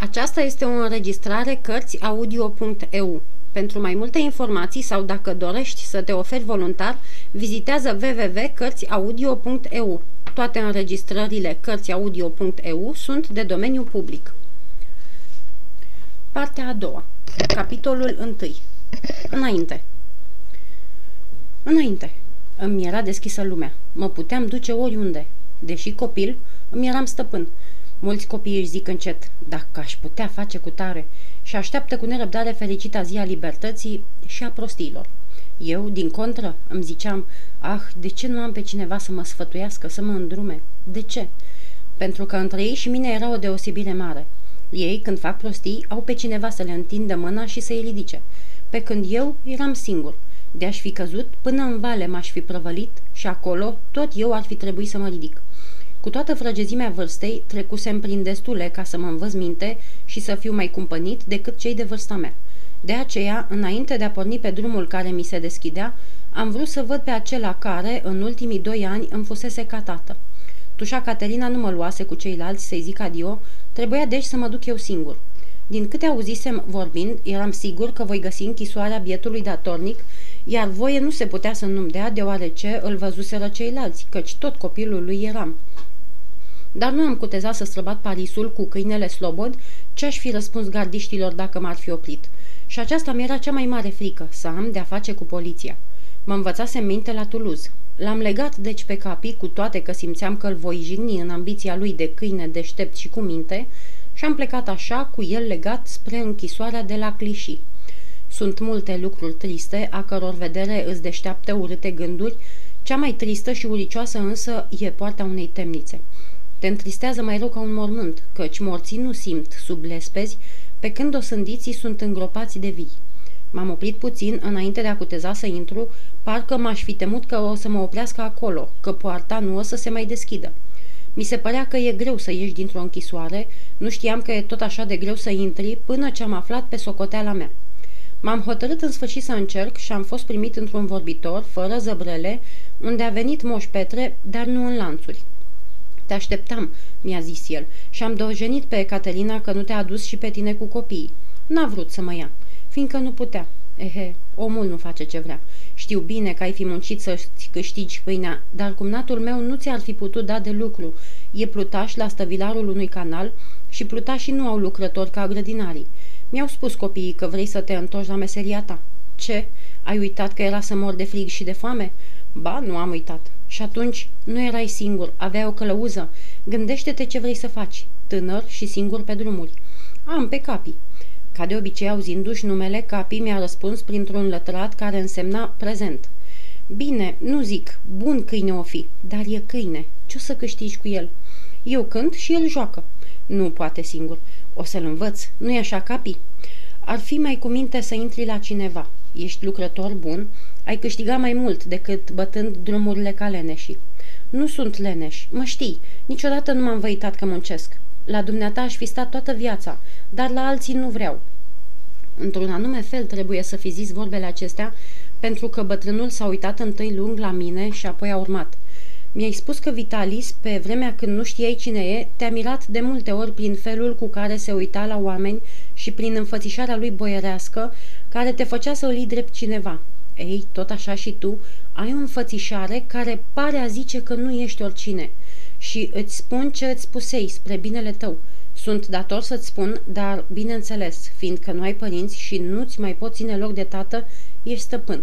Aceasta este o înregistrare Cărțiaudio.eu. Pentru mai multe informații sau dacă dorești să te oferi voluntar, vizitează www.cărțiaudio.eu. Toate înregistrările Cărțiaudio.eu sunt de domeniu public. Partea a doua. Capitolul 1. Înainte. Înainte. Îmi era deschisă lumea. Mă puteam duce oriunde. Deși copil, îmi eram stăpân. Mulți copii își zic încet, dacă aș putea face cu tare, și așteaptă cu nerăbdare fericita zi a libertății și a prostiilor. Eu, din contră, îmi ziceam, ah, de ce nu am pe cineva să mă sfătuiască, să mă îndrume? De ce? Pentru că între ei și mine era o deosebire mare. Ei, când fac prostii, au pe cineva să le întindă mâna și să-i ridice, pe când eu eram singur. De-aș fi căzut, până în vale m-aș fi prăvălit și acolo tot eu ar fi trebuit să mă ridic. Cu toată frăgezimea vârstei, trecusem prin destule ca să mă învăț minte și să fiu mai cumpănit decât cei de vârsta mea. De aceea, înainte de a porni pe drumul care mi se deschidea, am vrut să văd pe acela care, în ultimii doi ani, îmi fusese ca tată. Tușa Caterina nu mă luase cu ceilalți să-i zic adio, trebuia deci să mă duc eu singur. Din câte auzisem vorbind, eram sigur că voi găsi închisoarea bietului datornic, iar voie nu se putea să nu-mi dea deoarece îl văzuseră ceilalți, căci tot copilul lui eram dar nu am cutezat să străbat Parisul cu câinele slobod ce aș fi răspuns gardiștilor dacă m-ar fi oprit. Și aceasta mi era cea mai mare frică, să am de-a face cu poliția. Mă învățasem minte la Toulouse. L-am legat deci pe capi, cu toate că simțeam că îl voi jigni în ambiția lui de câine deștept și cu minte, și am plecat așa, cu el legat spre închisoarea de la Clichy. Sunt multe lucruri triste, a căror vedere îți deșteaptă urâte gânduri, cea mai tristă și uricioasă însă e poarta unei temnițe. Te întristează mai rău ca un mormânt, căci morții nu simt sub lespezi, pe când osândiții sunt îngropați de vii. M-am oprit puțin înainte de a cuteza să intru, parcă m-aș fi temut că o să mă oprească acolo, că poarta nu o să se mai deschidă. Mi se părea că e greu să ieși dintr-o închisoare, nu știam că e tot așa de greu să intri până ce am aflat pe socoteala mea. M-am hotărât în sfârșit să încerc și am fost primit într-un vorbitor, fără zăbrele, unde a venit Moș Petre, dar nu în lanțuri. Te așteptam, mi-a zis el, și am dojenit pe Caterina că nu te-a adus și pe tine cu copiii. N-a vrut să mă ia, fiindcă nu putea. Ehe, omul nu face ce vrea. Știu bine că ai fi muncit să-ți câștigi pâinea, dar cumnatul meu nu ți-ar fi putut da de lucru. E plutaș la stăvilarul unui canal și plutașii nu au lucrători ca grădinarii. Mi-au spus copiii că vrei să te întorci la meseria ta. Ce? Ai uitat că era să mor de frig și de foame? Ba, nu am uitat. Și atunci nu erai singur, aveai o călăuză. Gândește-te ce vrei să faci, tânăr și singur pe drumuri. Am pe capi. Ca de obicei, auzindu-și numele, Capi mi-a răspuns printr-un lătrat care însemna prezent. Bine, nu zic, bun câine o fi, dar e câine. Ce o să câștigi cu el? Eu cânt și el joacă. Nu poate singur. O să-l învăț. Nu-i așa, Capi? Ar fi mai cu minte să intri la cineva. Ești lucrător bun, ai câștiga mai mult decât bătând drumurile ca leneșii. Nu sunt leneș, mă știi, niciodată nu m-am văitat că muncesc. La dumneata aș fi stat toată viața, dar la alții nu vreau. Într-un anume fel trebuie să fi zis vorbele acestea, pentru că bătrânul s-a uitat întâi lung la mine și apoi a urmat. Mi-ai spus că Vitalis, pe vremea când nu știai cine e, te-a mirat de multe ori prin felul cu care se uita la oameni și prin înfățișarea lui boierească, care te făcea să îl drept cineva. Ei, tot așa și tu, ai o înfățișare care pare a zice că nu ești oricine și îți spun ce îți spusei spre binele tău. Sunt dator să-ți spun, dar bineînțeles, fiindcă nu ai părinți și nu-ți mai poți ține loc de tată, ești stăpân.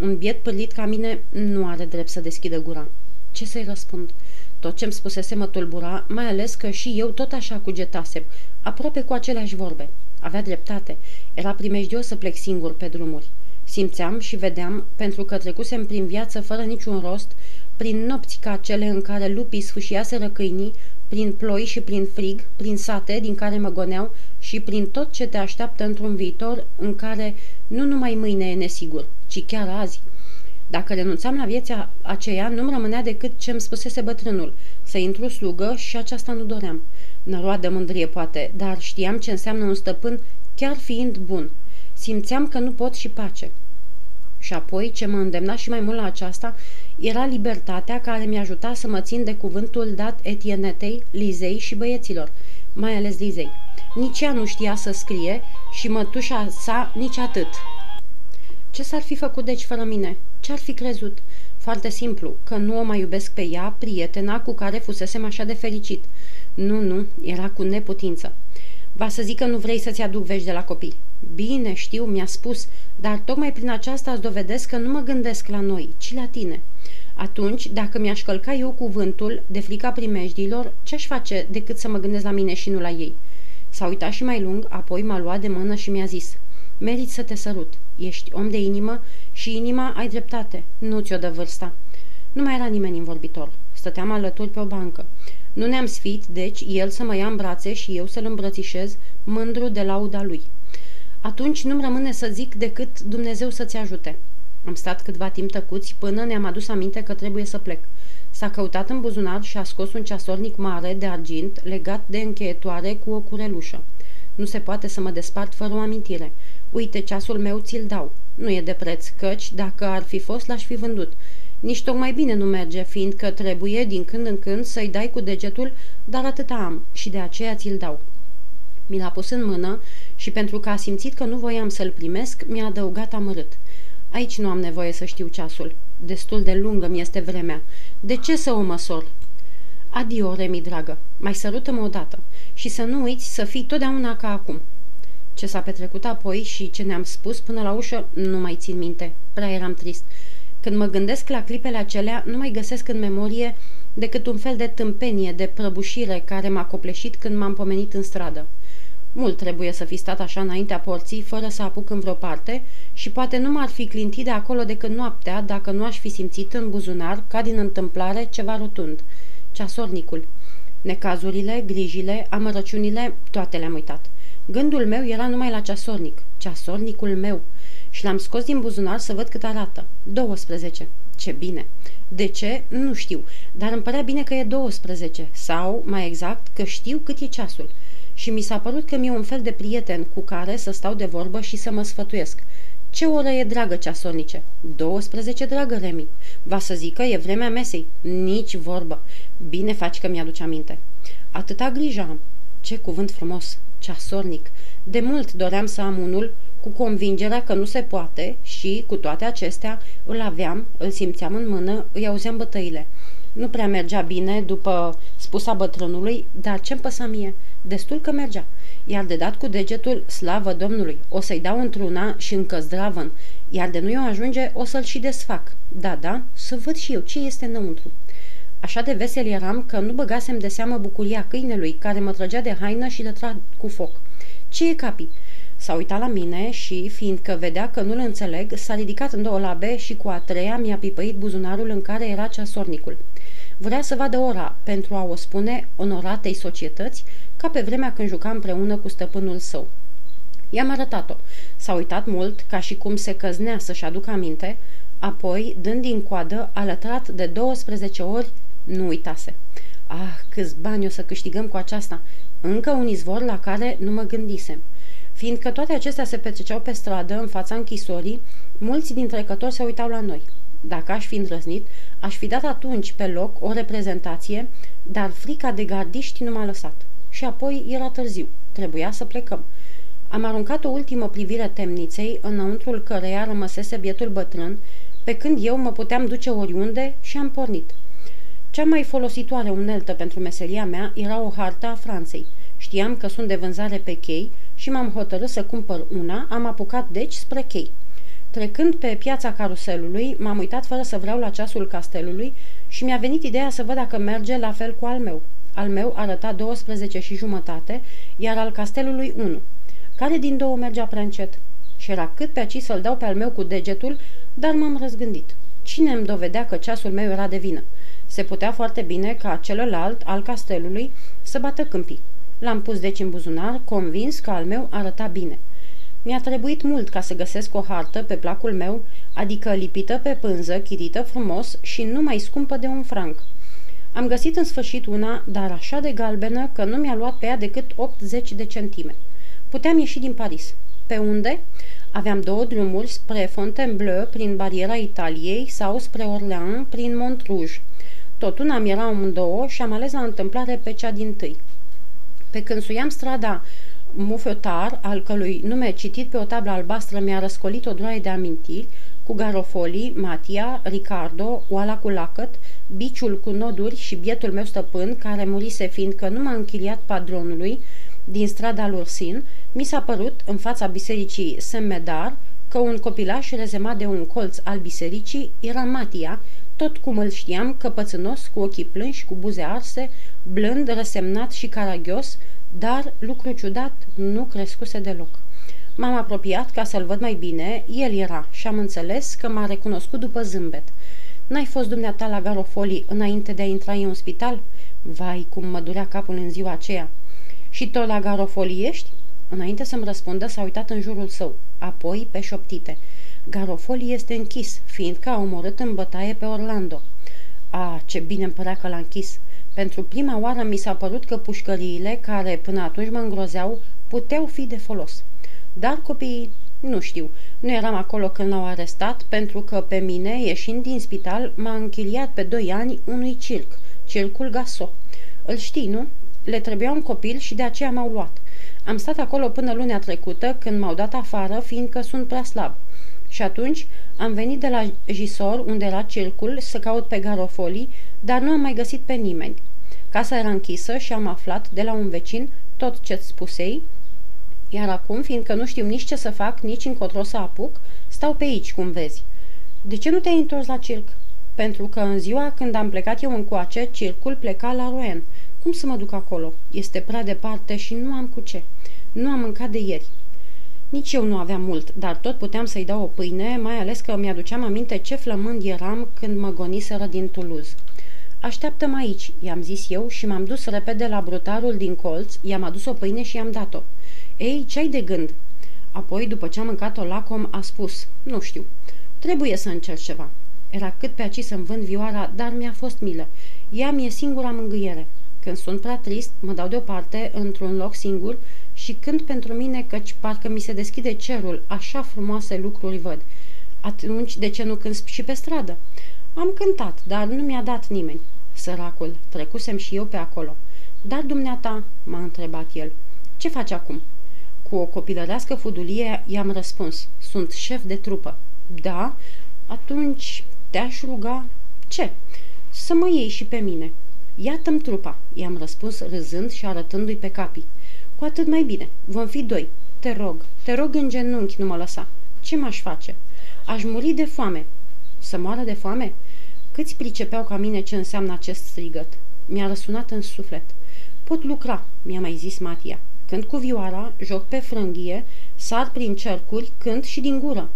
Un biet pârlit ca mine nu are drept să deschidă gura. Ce să-i răspund? Tot ce-mi spusese mă tulbura, mai ales că și eu tot așa cugetasem, aproape cu aceleași vorbe. Avea dreptate. Era primejdios să plec singur pe drumuri. Simțeam și vedeam, pentru că trecusem prin viață fără niciun rost, prin nopți ca cele în care lupii sfâșiaseră câinii, prin ploi și prin frig, prin sate din care mă goneau și prin tot ce te așteaptă într-un viitor în care nu numai mâine e nesigur, ci chiar azi. Dacă renunțam la viața aceea, nu-mi rămânea decât ce-mi spusese bătrânul, să intru slugă și aceasta nu doream. Năroadă mândrie poate, dar știam ce înseamnă un stăpân chiar fiind bun. Simțeam că nu pot și pace. Și apoi, ce mă îndemna și mai mult la aceasta, era libertatea care mi-a ajutat să mă țin de cuvântul dat Etienetei, Lizei și băieților, mai ales Lizei. Nici ea nu știa să scrie și mătușa sa nici atât. Ce s-ar fi făcut deci fără mine? Ce-ar fi crezut? Foarte simplu, că nu o mai iubesc pe ea, prietena cu care fusesem așa de fericit. Nu, nu, era cu neputință. Va să zic că nu vrei să-ți aduc vești de la copii. Bine, știu, mi-a spus, dar tocmai prin aceasta îți dovedesc că nu mă gândesc la noi, ci la tine. Atunci, dacă mi-aș călca eu cuvântul de frica primejdilor, ce-aș face decât să mă gândesc la mine și nu la ei? S-a uitat și mai lung, apoi m-a luat de mână și mi-a zis Merit să te sărut. Ești om de inimă și inima ai dreptate. Nu ți-o dă vârsta. Nu mai era nimeni în vorbitor. Stăteam alături pe o bancă. Nu ne-am sfit, deci, el să mă ia în brațe și eu să-l îmbrățișez, mândru de lauda lui. Atunci nu-mi rămâne să zic decât Dumnezeu să-ți ajute. Am stat câtva timp tăcuți până ne-am adus aminte că trebuie să plec. S-a căutat în buzunar și a scos un ceasornic mare de argint legat de încheietoare cu o curelușă. Nu se poate să mă despart fără o amintire. Uite, ceasul meu ți-l dau. Nu e de preț, căci, dacă ar fi fost, l-aș fi vândut. Nici tocmai bine nu merge, fiindcă trebuie din când în când să-i dai cu degetul, dar atâta am și de aceea ți-l dau. Mi l-a pus în mână și pentru că a simțit că nu voiam să-l primesc, mi-a adăugat amărât. Aici nu am nevoie să știu ceasul. Destul de lungă mi este vremea. De ce să o măsor? Adio, Remi, dragă. Mai sărută-mă odată. Și să nu uiți să fii totdeauna ca acum. Ce s-a petrecut apoi și ce ne-am spus până la ușă, nu mai țin minte. Prea eram trist. Când mă gândesc la clipele acelea, nu mai găsesc în memorie decât un fel de tâmpenie, de prăbușire care m-a copleșit când m-am pomenit în stradă. Mult trebuie să fi stat așa înaintea porții, fără să apuc în vreo parte și poate nu m-ar fi clintit de acolo decât noaptea dacă nu aș fi simțit în buzunar, ca din întâmplare, ceva rotund. Ceasornicul. Necazurile, grijile, amărăciunile, toate le-am uitat. Gândul meu era numai la ceasornic. Ceasornicul meu. Și l-am scos din buzunar să văd cât arată. 12. Ce bine! De ce? Nu știu, dar îmi părea bine că e 12, sau, mai exact, că știu cât e ceasul. Și mi s-a părut că mi-e un fel de prieten cu care să stau de vorbă și să mă sfătuiesc. Ce oră e, dragă ceasornice? 12, dragă Remi. Va să zică, e vremea mesei. Nici vorbă. Bine faci că mi-aduce aminte. Atâta grijă am. Ce cuvânt frumos. Ceasornic. De mult doream să am unul cu convingerea că nu se poate și, cu toate acestea, îl aveam, îl simțeam în mână, îi auzeam bătăile. Nu prea mergea bine, după spusa bătrânului, dar ce-mi păsa mie? Destul că mergea. Iar de dat cu degetul, slavă Domnului, o să-i dau într-una și încă zdravăn, iar de nu eu ajunge, o să-l și desfac. Da, da, să văd și eu ce este înăuntru. Așa de vesel eram că nu băgasem de seamă bucuria câinelui care mă trăgea de haină și le trag cu foc. Ce e capi? S-a uitat la mine și, fiindcă vedea că nu-l înțeleg, s-a ridicat în două labe și cu a treia mi-a pipăit buzunarul în care era ceasornicul. Vrea să vadă ora pentru a o spune onoratei societăți ca pe vremea când juca împreună cu stăpânul său. I-am arătat-o. S-a uitat mult, ca și cum se căznea să-și aducă aminte, apoi, dând din coadă, a lătrat de 12 ori, nu uitase. Ah, câți bani o să câștigăm cu aceasta! Încă un izvor la care nu mă gândisem. Fiindcă toate acestea se petreceau pe stradă, în fața închisorii, mulți dintre trecători se uitau la noi. Dacă aș fi îndrăznit, aș fi dat atunci pe loc o reprezentație, dar frica de gardiști nu m-a lăsat. Și apoi era târziu. Trebuia să plecăm. Am aruncat o ultimă privire temniței, înăuntrul căreia rămăsese bietul bătrân, pe când eu mă puteam duce oriunde și am pornit. Cea mai folositoare uneltă pentru meseria mea era o hartă a Franței. Știam că sunt de vânzare pe chei și m-am hotărât să cumpăr una, am apucat deci spre chei. Trecând pe piața caruselului, m-am uitat fără să vreau la ceasul castelului și mi-a venit ideea să văd dacă merge la fel cu al meu. Al meu arăta 12 și jumătate, iar al castelului 1. Care din două mergea prea încet? Și era cât pe aici să-l dau pe al meu cu degetul, dar m-am răzgândit. Cine îmi dovedea că ceasul meu era de vină? Se putea foarte bine ca celălalt, al castelului, să bată câmpii. L-am pus deci în buzunar, convins că al meu arăta bine. Mi-a trebuit mult ca să găsesc o hartă pe placul meu, adică lipită pe pânză, chirită frumos și nu mai scumpă de un franc. Am găsit în sfârșit una, dar așa de galbenă că nu mi-a luat pe ea decât 80 de centime. Puteam ieși din Paris. Pe unde? Aveam două drumuri spre Fontainebleau prin bariera Italiei sau spre Orleans prin Montrouge. Tot una mi era două și am ales la întâmplare pe cea din tâi. Pe când suiam strada mufiotar, al cărui nume citit pe o tablă albastră mi-a răscolit o droaie de amintiri, cu Garofoli, Matia, Ricardo, oala cu lacăt, biciul cu noduri și bietul meu stăpân, care murise fiindcă nu m-a închiriat padronului din strada Lursin, mi s-a părut, în fața bisericii Semmedar, că un copilaș rezemat de un colț al bisericii era Matia, tot cum îl știam, căpățânos, cu ochii plânși, cu buze arse, blând, răsemnat și caragios, dar, lucru ciudat, nu crescuse deloc. M-am apropiat ca să-l văd mai bine, el era și am înțeles că m-a recunoscut după zâmbet. N-ai fost dumneata la Garofoli înainte de a intra în spital? Vai, cum mă durea capul în ziua aceea. Și tot la Garofoli ești? Înainte să-mi răspundă, s-a uitat în jurul său, apoi pe șoptite. Garofoli este închis, fiindcă a omorât în bătaie pe Orlando. A, ce bine îmi părea că l-a închis. Pentru prima oară mi s-a părut că pușcăriile, care până atunci mă îngrozeau, puteau fi de folos. Dar copiii, nu știu, nu eram acolo când l-au arestat, pentru că pe mine, ieșind din spital, m-a închiriat pe doi ani unui circ, circul Gaso. Îl știi, nu? Le trebuia un copil și de aceea m-au luat. Am stat acolo până lunea trecută, când m-au dat afară, fiindcă sunt prea slab. Și atunci am venit de la Jisor, unde era circul, să caut pe Garofoli, dar nu am mai găsit pe nimeni. Casa era închisă și am aflat de la un vecin tot ce-ți spusei, iar acum, fiindcă nu știu nici ce să fac, nici încotro să apuc, stau pe aici, cum vezi. De ce nu te-ai întors la circ? Pentru că în ziua când am plecat eu încoace, circul pleca la Rouen. Cum să mă duc acolo? Este prea departe și nu am cu ce. Nu am mâncat de ieri. Nici eu nu aveam mult, dar tot puteam să-i dau o pâine, mai ales că mi-aduceam aminte ce flămând eram când mă goniseră din Toulouse. Așteaptă-mă aici, i-am zis eu și m-am dus repede la brutarul din colț, i-am adus o pâine și i-am dat-o. Ei, ce-ai de gând?" Apoi, după ce am mâncat-o lacom, a spus, nu știu, trebuie să încerc ceva. Era cât pe aici să-mi vând vioara, dar mi-a fost milă. Ea mi-e singura mângâiere. Când sunt prea trist, mă dau deoparte, într-un loc singur, și cânt pentru mine căci parcă mi se deschide cerul, așa frumoase lucruri văd. Atunci, de ce nu cânt și pe stradă? Am cântat, dar nu mi-a dat nimeni. Săracul, trecusem și eu pe acolo. Dar dumneata, m-a întrebat el, ce faci acum? Cu o copilărească fudulie i-am răspuns, sunt șef de trupă. Da? Atunci te-aș ruga... Ce? Să mă iei și pe mine. Iată-mi trupa, i-am răspuns râzând și arătându-i pe capii. Cu atât mai bine, vom fi doi. Te rog, te rog în genunchi, nu mă lăsa. Ce m-aș face? Aș muri de foame. Să moară de foame? Câți pricepeau ca mine ce înseamnă acest strigăt? Mi-a răsunat în suflet. Pot lucra, mi-a mai zis Matia. Când cu vioara, joc pe frânghie, sar prin cercuri, cânt și din gură.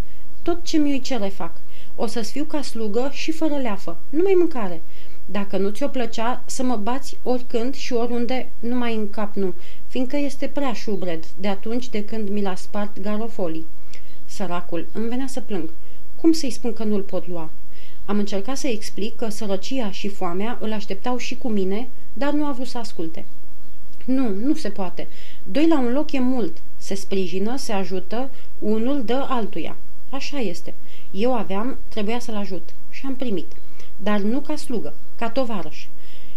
Tot ce mi-i cere fac. O să-ți fiu ca slugă și fără leafă, numai mâncare. Dacă nu ți-o plăcea, să mă bați oricând și oriunde, numai în cap nu, fiindcă este prea șubred de atunci de când mi l-a spart garofolii. Săracul, îmi venea să plâng. Cum să-i spun că nu-l pot lua? Am încercat să explic că sărăcia și foamea îl așteptau și cu mine, dar nu a vrut să asculte. Nu, nu se poate. Doi la un loc e mult. Se sprijină, se ajută, unul dă altuia. Așa este. Eu aveam, trebuia să-l ajut. Și am primit. Dar nu ca slugă, ca tovarăș.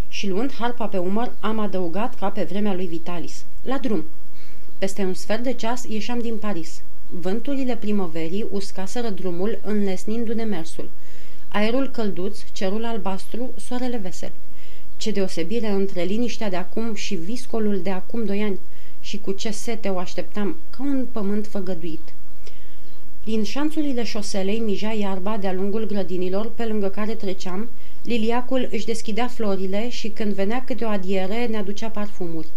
Și luând harpa pe umăr, am adăugat ca pe vremea lui Vitalis. La drum. Peste un sfert de ceas ieșeam din Paris. Vânturile primăverii uscaseră drumul înlesnindu-ne mersul. Aerul călduț, cerul albastru, soarele vesel. Ce deosebire între liniștea de acum și viscolul de acum doi ani și cu ce sete o așteptam ca un pământ făgăduit. Din șanțurile șoselei mija iarba de-a lungul grădinilor pe lângă care treceam, liliacul își deschidea florile și când venea câte o adiere ne aducea parfumuri.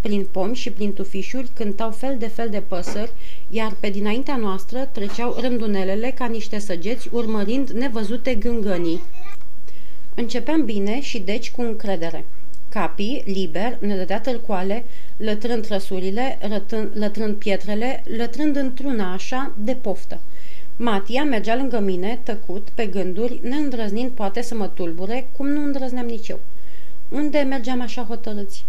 Prin pomi și prin tufișuri cântau fel de fel de păsări, iar pe dinaintea noastră treceau rândunelele ca niște săgeți urmărind nevăzute gângănii. Începeam bine și deci cu încredere. Capii, liber, ne dădea târcoale, lătrând trăsurile, rătând, lătrând pietrele, lătrând într-una așa, de poftă. Matia mergea lângă mine, tăcut, pe gânduri, neîndrăznind poate să mă tulbure, cum nu îndrăzneam nici eu. Unde mergeam așa hotărâți?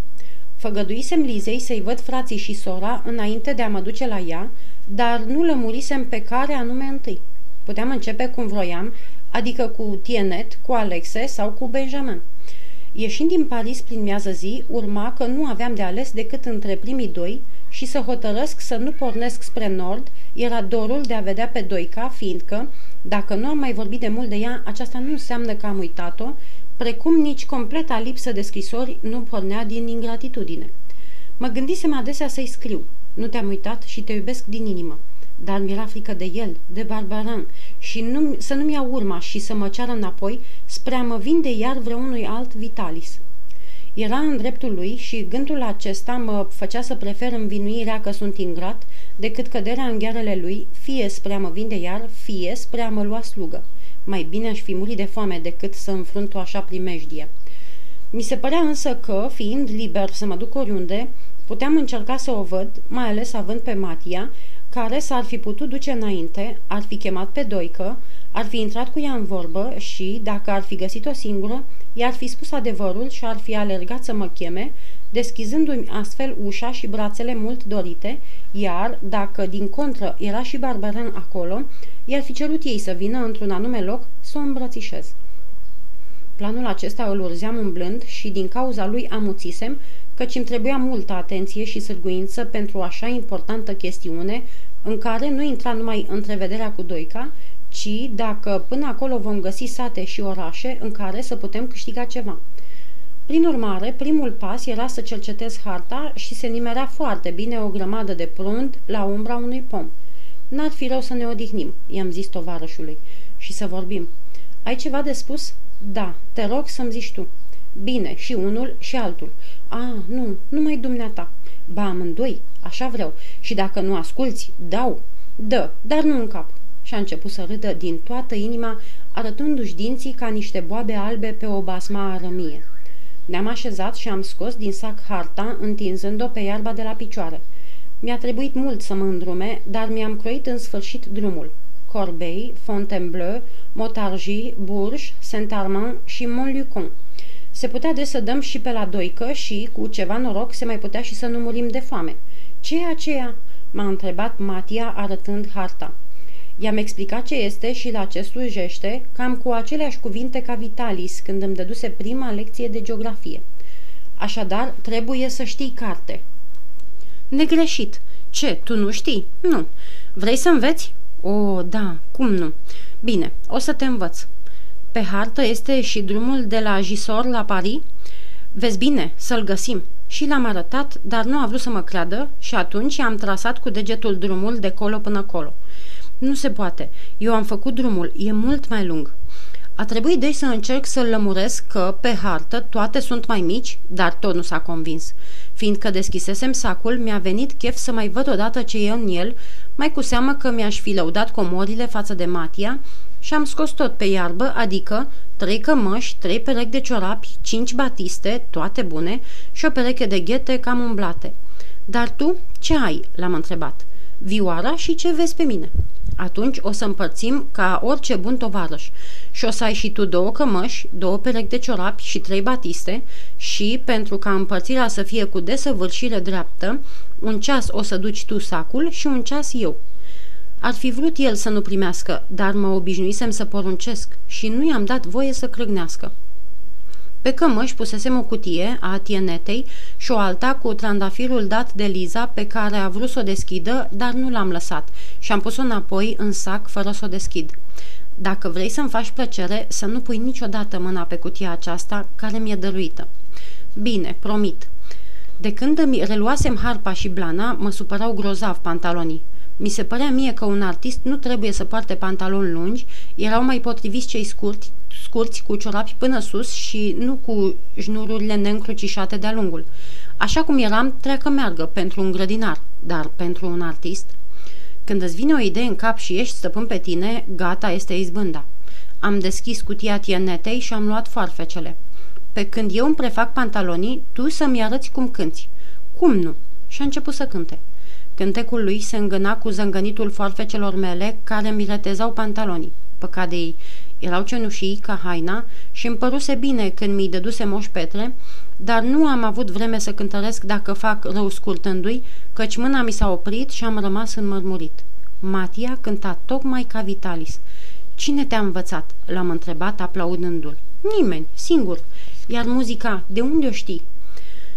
Făgăduisem Lizei să-i văd frații și sora înainte de a mă duce la ea, dar nu lămurisem pe care anume întâi. Puteam începe cum vroiam, adică cu Tienet, cu Alexe sau cu Benjamin. Ieșind din Paris prin miază zi, urma că nu aveam de ales decât între primii doi și și să hotărăsc să nu pornesc spre nord era dorul de a vedea pe Doica, fiindcă, dacă nu am mai vorbit de mult de ea, aceasta nu înseamnă că am uitat-o, precum nici completa lipsă de scrisori nu pornea din ingratitudine. Mă gândisem adesea să-i scriu. Nu te-am uitat și te iubesc din inimă. Dar mi-era frică de el, de Barbaran, și nu, să nu-mi iau urma și să mă ceară înapoi spre a mă vinde iar vreunui alt Vitalis. Era în dreptul lui și gândul acesta mă făcea să prefer învinuirea că sunt ingrat decât căderea în ghearele lui, fie spre a mă vinde iar, fie spre a mă lua slugă. Mai bine aș fi murit de foame decât să înfrunt o așa primejdie. Mi se părea însă că, fiind liber să mă duc oriunde, puteam încerca să o văd, mai ales având pe Matia, care s-ar fi putut duce înainte, ar fi chemat pe Doică, ar fi intrat cu ea în vorbă și, dacă ar fi găsit-o singură, i-ar fi spus adevărul și ar fi alergat să mă cheme, deschizându-mi astfel ușa și brațele mult dorite, iar, dacă din contră era și Barbaran acolo, i-ar fi cerut ei să vină într-un anume loc să o îmbrățișez. Planul acesta îl urzeam umblând și din cauza lui amuțisem, căci îmi trebuia multă atenție și sârguință pentru o așa importantă chestiune, în care nu intra numai întrevederea cu Doica, ci dacă până acolo vom găsi sate și orașe în care să putem câștiga ceva. Prin urmare, primul pas era să cercetez harta și se nimerea foarte bine o grămadă de prund la umbra unui pom. N-ar fi rău să ne odihnim, i-am zis tovarășului, și să vorbim. Ai ceva de spus? Da, te rog să-mi zici tu. Bine, și unul și altul. A, nu, numai dumneata. Ba, amândoi, așa vreau. Și dacă nu asculți, dau. Dă, dar nu în cap. Și a început să râdă din toată inima, arătându-și dinții ca niște boabe albe pe o basma arămie. Ne-am așezat și am scos din sac harta, întinzând-o pe iarba de la picioare. Mi-a trebuit mult să mă îndrume, dar mi-am croit în sfârșit drumul. Corbeil, Fontainebleau, Motargy, Bourges, Saint-Armand și Montlucon. Se putea de să dăm și pe la doică și, cu ceva noroc, se mai putea și să nu murim de foame. Ce e aceea?" m-a întrebat Matia arătând harta. I-am explicat ce este și la ce slujește, cam cu aceleași cuvinte ca Vitalis când îmi dăduse prima lecție de geografie. Așadar, trebuie să știi carte. Negreșit. Ce, tu nu știi? Nu. Vrei să înveți? O, da, cum nu? Bine, o să te învăț. Pe hartă este și drumul de la Gisor la Paris? Vezi bine, să-l găsim. Și l-am arătat, dar nu a vrut să mă creadă și atunci am trasat cu degetul drumul de colo până colo. Nu se poate. Eu am făcut drumul. E mult mai lung. A trebuit deci să încerc să-l lămuresc că, pe hartă, toate sunt mai mici, dar tot nu s-a convins. Fiindcă deschisesem sacul, mi-a venit chef să mai văd odată ce e în el, mai cu seamă că mi-aș fi lăudat comorile față de Matia și am scos tot pe iarbă, adică trei cămăși, trei perechi de ciorapi, cinci batiste, toate bune, și o pereche de ghete cam umblate. Dar tu ce ai?" l-am întrebat. Vioara și ce vezi pe mine?" Atunci o să împărțim ca orice bun tovarăș și o să ai și tu două cămăși, două perechi de ciorapi și trei batiste și, pentru ca împărțirea să fie cu desăvârșire dreaptă, un ceas o să duci tu sacul și un ceas eu. Ar fi vrut el să nu primească, dar mă obișnuisem să poruncesc și nu i-am dat voie să crâgnească. Pe cămăși pusesem o cutie a tienetei și o alta cu trandafirul dat de Liza pe care a vrut să o deschidă, dar nu l-am lăsat și am pus-o înapoi în sac fără să o deschid. Dacă vrei să-mi faci plăcere, să nu pui niciodată mâna pe cutia aceasta care mi-e dăruită. Bine, promit. De când îmi reluasem harpa și blana, mă supărau grozav pantalonii. Mi se părea mie că un artist nu trebuie să poarte pantaloni lungi, erau mai potriviți cei scurti, scurți cu ciorapi până sus și nu cu jnururile neîncrucișate de-a lungul. Așa cum eram, treacă meargă pentru un grădinar, dar pentru un artist... Când îți vine o idee în cap și ești stăpân pe tine, gata este izbânda. Am deschis cutia tienetei și am luat foarfecele. Pe când eu îmi prefac pantalonii, tu să-mi arăți cum cânti. Cum nu? Și a început să cânte. Cântecul lui se îngâna cu zângănitul foarfecelor mele care mi retezau pantalonii. Păcat de ei. Erau cenușii ca haina și îmi păruse bine când mi-i dăduse moș Petre, dar nu am avut vreme să cântăresc dacă fac rău scurtându-i, căci mâna mi s-a oprit și am rămas înmărmurit. Matia cânta tocmai ca Vitalis. Cine te-a învățat?" l-am întrebat aplaudându-l. Nimeni, singur. Iar muzica, de unde o știi?"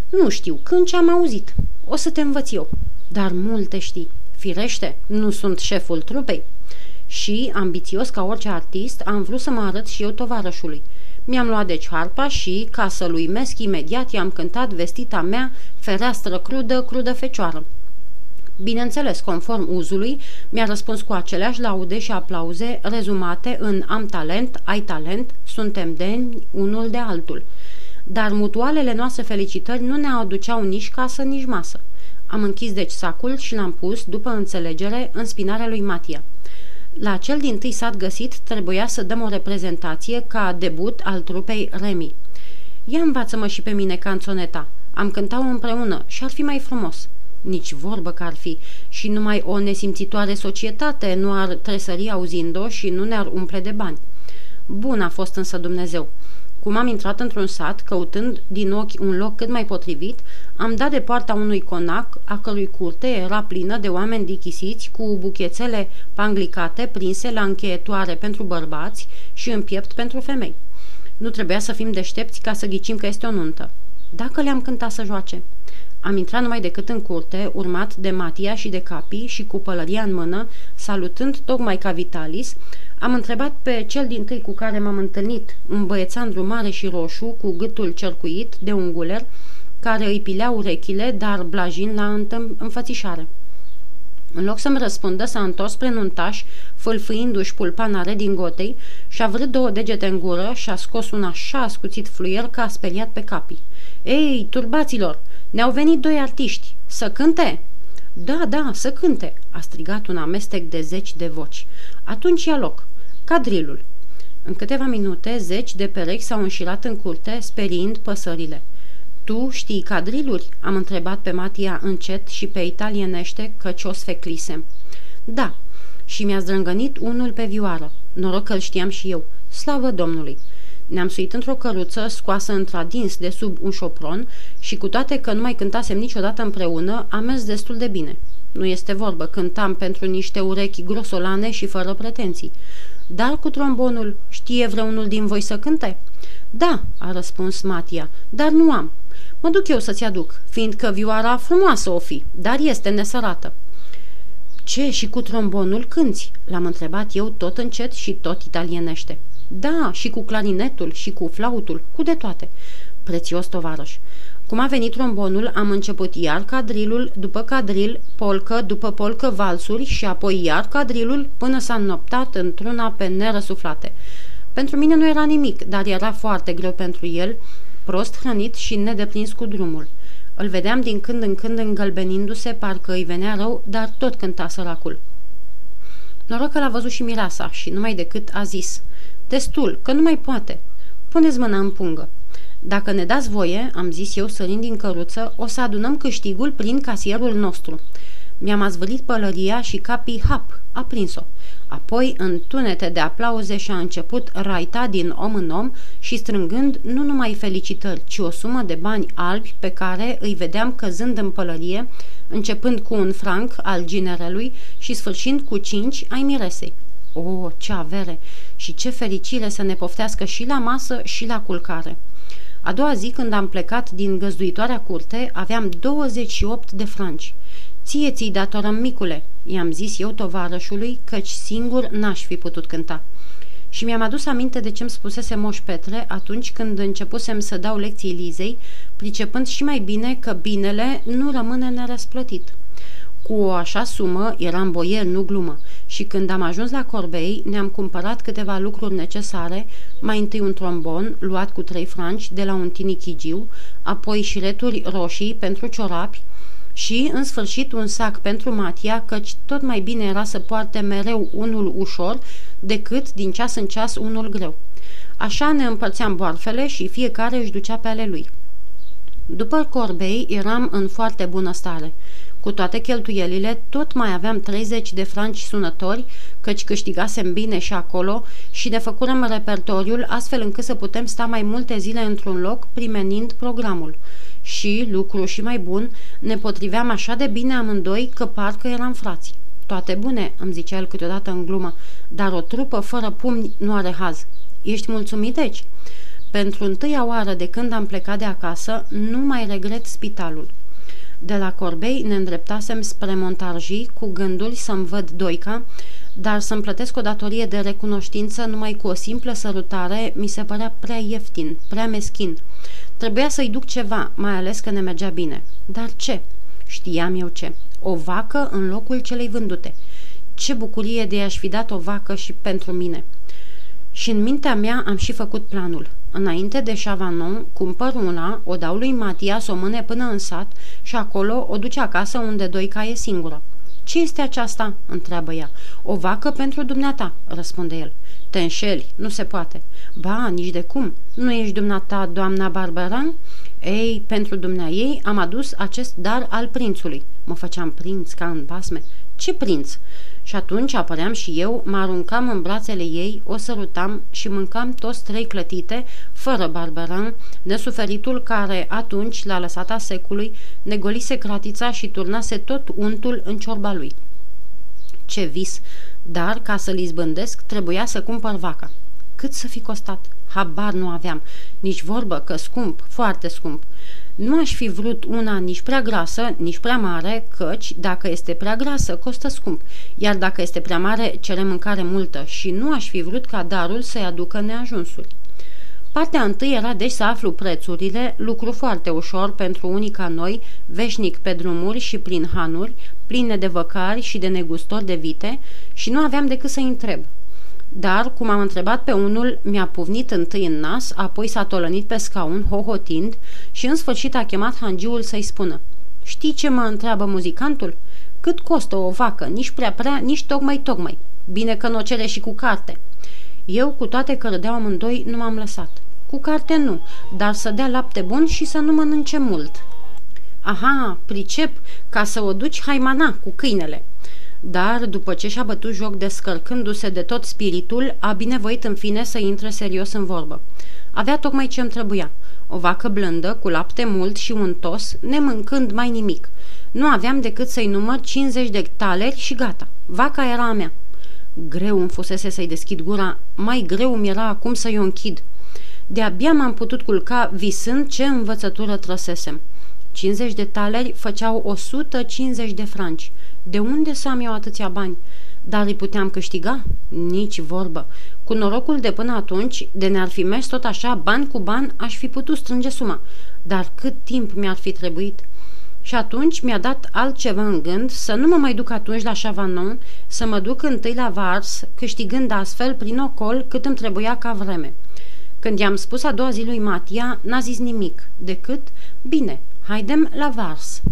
Nu știu, când ce am auzit. O să te învăț eu. Dar multe știi. Firește, nu sunt șeful trupei. Și, ambițios ca orice artist, am vrut să mă arăt și eu tovarășului. Mi-am luat deci harpa și, ca să-l uimesc imediat, i-am cântat vestita mea fereastră crudă, crudă fecioară. Bineînțeles, conform uzului, mi-a răspuns cu aceleași laude și aplauze rezumate în am talent, ai talent, suntem demni unul de altul. Dar mutualele noastre felicitări nu ne aduceau nici casă, nici masă. Am închis deci sacul și l-am pus, după înțelegere, în spinarea lui Matia. La cel din tâi sat găsit trebuia să dăm o reprezentație ca debut al trupei Remi. Ia învață-mă și pe mine canțoneta. Am cântat împreună și ar fi mai frumos. Nici vorbă că ar fi și numai o nesimțitoare societate nu ar tresări auzind-o și nu ne-ar umple de bani. Bun a fost însă Dumnezeu. Cum am intrat într-un sat, căutând din ochi un loc cât mai potrivit, am dat de poarta unui conac, a cărui curte era plină de oameni dichisiți cu buchețele panglicate prinse la încheietoare pentru bărbați și în piept pentru femei. Nu trebuia să fim deștepți ca să ghicim că este o nuntă. Dacă le-am cântat să joace. Am intrat numai decât în curte, urmat de Matia și de Capi și cu pălăria în mână, salutând tocmai ca Vitalis, am întrebat pe cel din tâi cu care m-am întâlnit, un băiețandru mare și roșu, cu gâtul cercuit de un guler, care îi pilea urechile, dar blajin la înfățișare. În loc să-mi răspundă, s-a întors spre nuntaș, fâlfâindu-și pulpanare din gotei și-a vrut două degete în gură și-a scos un așa ascuțit fluier că a speriat pe capii. Ei, turbaților, ne-au venit doi artiști. Să cânte?" Da, da, să cânte!" a strigat un amestec de zeci de voci. Atunci ia loc. Cadrilul. În câteva minute, zeci de perechi s-au înșirat în curte, speriind păsările. Tu știi cadriluri?" am întrebat pe Matia încet și pe italienește căci o sfeclisem. Da, și mi-a zdrângănit unul pe vioară. Noroc că știam și eu. Slavă Domnului! Ne-am suit într-o căruță scoasă într-adins de sub un șopron și cu toate că nu mai cântasem niciodată împreună, am mers destul de bine. Nu este vorbă, cântam pentru niște urechi grosolane și fără pretenții. Dar cu trombonul, știe vreunul din voi să cânte? Da, a răspuns Matia, dar nu am. Mă duc eu să-ți aduc, fiindcă vioara frumoasă o fi, dar este nesărată. Ce, și cu trombonul cânți? L-am întrebat eu tot încet și tot italienește. Da, și cu clarinetul, și cu flautul, cu de toate. Prețios tovarăș. Cum a venit trombonul, am început iar cadrilul, după cadril, polcă, după polcă valsuri și apoi iar cadrilul până s-a înnoptat într-una pe nerăsuflate. Pentru mine nu era nimic, dar era foarte greu pentru el, prost hrănit și nedeprins cu drumul. Îl vedeam din când în când îngălbenindu-se, parcă îi venea rău, dar tot cânta săracul. Noroc că l-a văzut și mireasa și numai decât a zis Destul, că nu mai poate. Puneți mâna în pungă. Dacă ne dați voie, am zis eu sărind din căruță, o să adunăm câștigul prin casierul nostru. Mi-am azvălit pălăria și capii hap, a prins-o. Apoi, în tunete de aplauze și-a început raita din om în om și strângând nu numai felicitări, ci o sumă de bani albi pe care îi vedeam căzând în pălărie, începând cu un franc al ginerelui și sfârșind cu cinci ai miresei. O, oh, ce avere! Și ce fericire să ne poftească și la masă și la culcare! A doua zi, când am plecat din găzduitoarea curte, aveam 28 de franci. Ție ți-i datorăm, micule, i-am zis eu tovarășului, căci singur n-aș fi putut cânta. Și mi-am adus aminte de ce-mi spusese Moș Petre atunci când începusem să dau lecții Lizei, pricepând și mai bine că binele nu rămâne nerăsplătit. Cu o așa sumă eram boier, nu glumă, și când am ajuns la Corbei, ne-am cumpărat câteva lucruri necesare, mai întâi un trombon, luat cu trei franci, de la un tinichigiu, apoi șireturi roșii pentru ciorapi și, în sfârșit, un sac pentru Matia, căci tot mai bine era să poarte mereu unul ușor decât, din ceas în ceas, unul greu. Așa ne împărțeam boarfele și fiecare își ducea pe ale lui. După Corbei eram în foarte bună stare – cu toate cheltuielile, tot mai aveam 30 de franci sunători, căci câștigasem bine și acolo și ne făcurăm repertoriul astfel încât să putem sta mai multe zile într-un loc primenind programul. Și, lucru și mai bun, ne potriveam așa de bine amândoi că parcă eram frați. Toate bune, îmi zicea el câteodată în glumă, dar o trupă fără pumni nu are haz. Ești mulțumit deci? Pentru întâia oară de când am plecat de acasă, nu mai regret spitalul. De la Corbei ne îndreptasem spre Montargii cu gândul să-mi văd Doica, dar să-mi plătesc o datorie de recunoștință numai cu o simplă sărutare mi se părea prea ieftin, prea meschin. Trebuia să-i duc ceva, mai ales că ne mergea bine. Dar ce? Știam eu ce. O vacă în locul celei vândute. Ce bucurie de a-și fi dat o vacă și pentru mine. Și în mintea mea am și făcut planul. Înainte de Chavanon, cumpăr una, o dau lui Matias o mâne până în sat și acolo o duce acasă unde Doica e singură. Ce este aceasta?" întreabă ea. O vacă pentru dumneata," răspunde el. Te înșeli, nu se poate. Ba, nici de cum. Nu ești dumneata, doamna Barbaran? Ei, pentru dumnea ei am adus acest dar al prințului. Mă făceam prinț ca în basme. Ce prinț? Și atunci apăream și eu, mă aruncam în brațele ei, o sărutam și mâncam toți trei clătite, fără barberan, nesuferitul care atunci, la lăsata secului, ne golise cratița și turnase tot untul în ciorba lui. Ce vis! Dar, ca să-l izbândesc, trebuia să cumpăr vaca. Cât să fi costat? Habar nu aveam. Nici vorbă că scump, foarte scump. Nu aș fi vrut una nici prea grasă, nici prea mare, căci, dacă este prea grasă, costă scump, iar dacă este prea mare, cere mâncare multă și nu aș fi vrut ca darul să-i aducă neajunsuri. Partea întâi era deci să aflu prețurile, lucru foarte ușor pentru unii ca noi, veșnic pe drumuri și prin hanuri, pline de văcari și de negustori de vite, și nu aveam decât să-i întreb – dar, cum am întrebat pe unul, mi-a puvnit întâi în nas, apoi s-a tolănit pe scaun, hohotind, și în sfârșit a chemat hangiul să-i spună. Știi ce mă întreabă muzicantul? Cât costă o vacă? Nici prea prea, nici tocmai tocmai. Bine că nu o cere și cu carte. Eu, cu toate că râdeau amândoi, nu m-am lăsat. Cu carte nu, dar să dea lapte bun și să nu mănânce mult. Aha, pricep, ca să o duci haimana cu câinele dar, după ce și-a bătut joc descărcându-se de tot spiritul, a binevoit în fine să intre serios în vorbă. Avea tocmai ce-mi trebuia. O vacă blândă, cu lapte mult și un tos, nemâncând mai nimic. Nu aveam decât să-i număr 50 de taleri și gata. Vaca era a mea. Greu îmi fusese să-i deschid gura, mai greu mi era acum să-i o închid. De-abia m-am putut culca visând ce învățătură trăsesem. 50 de taleri făceau 150 de franci. De unde să am eu atâția bani? Dar îi puteam câștiga? Nici vorbă. Cu norocul de până atunci, de ne-ar fi mers tot așa, ban cu ban, aș fi putut strânge suma. Dar cât timp mi-ar fi trebuit? Și atunci mi-a dat altceva în gând să nu mă mai duc atunci la Chavanon, să mă duc întâi la Vars, câștigând astfel prin ocol cât îmi trebuia ca vreme. Când i-am spus a doua zi lui Matia, n-a zis nimic, decât, bine, haidem la Vars.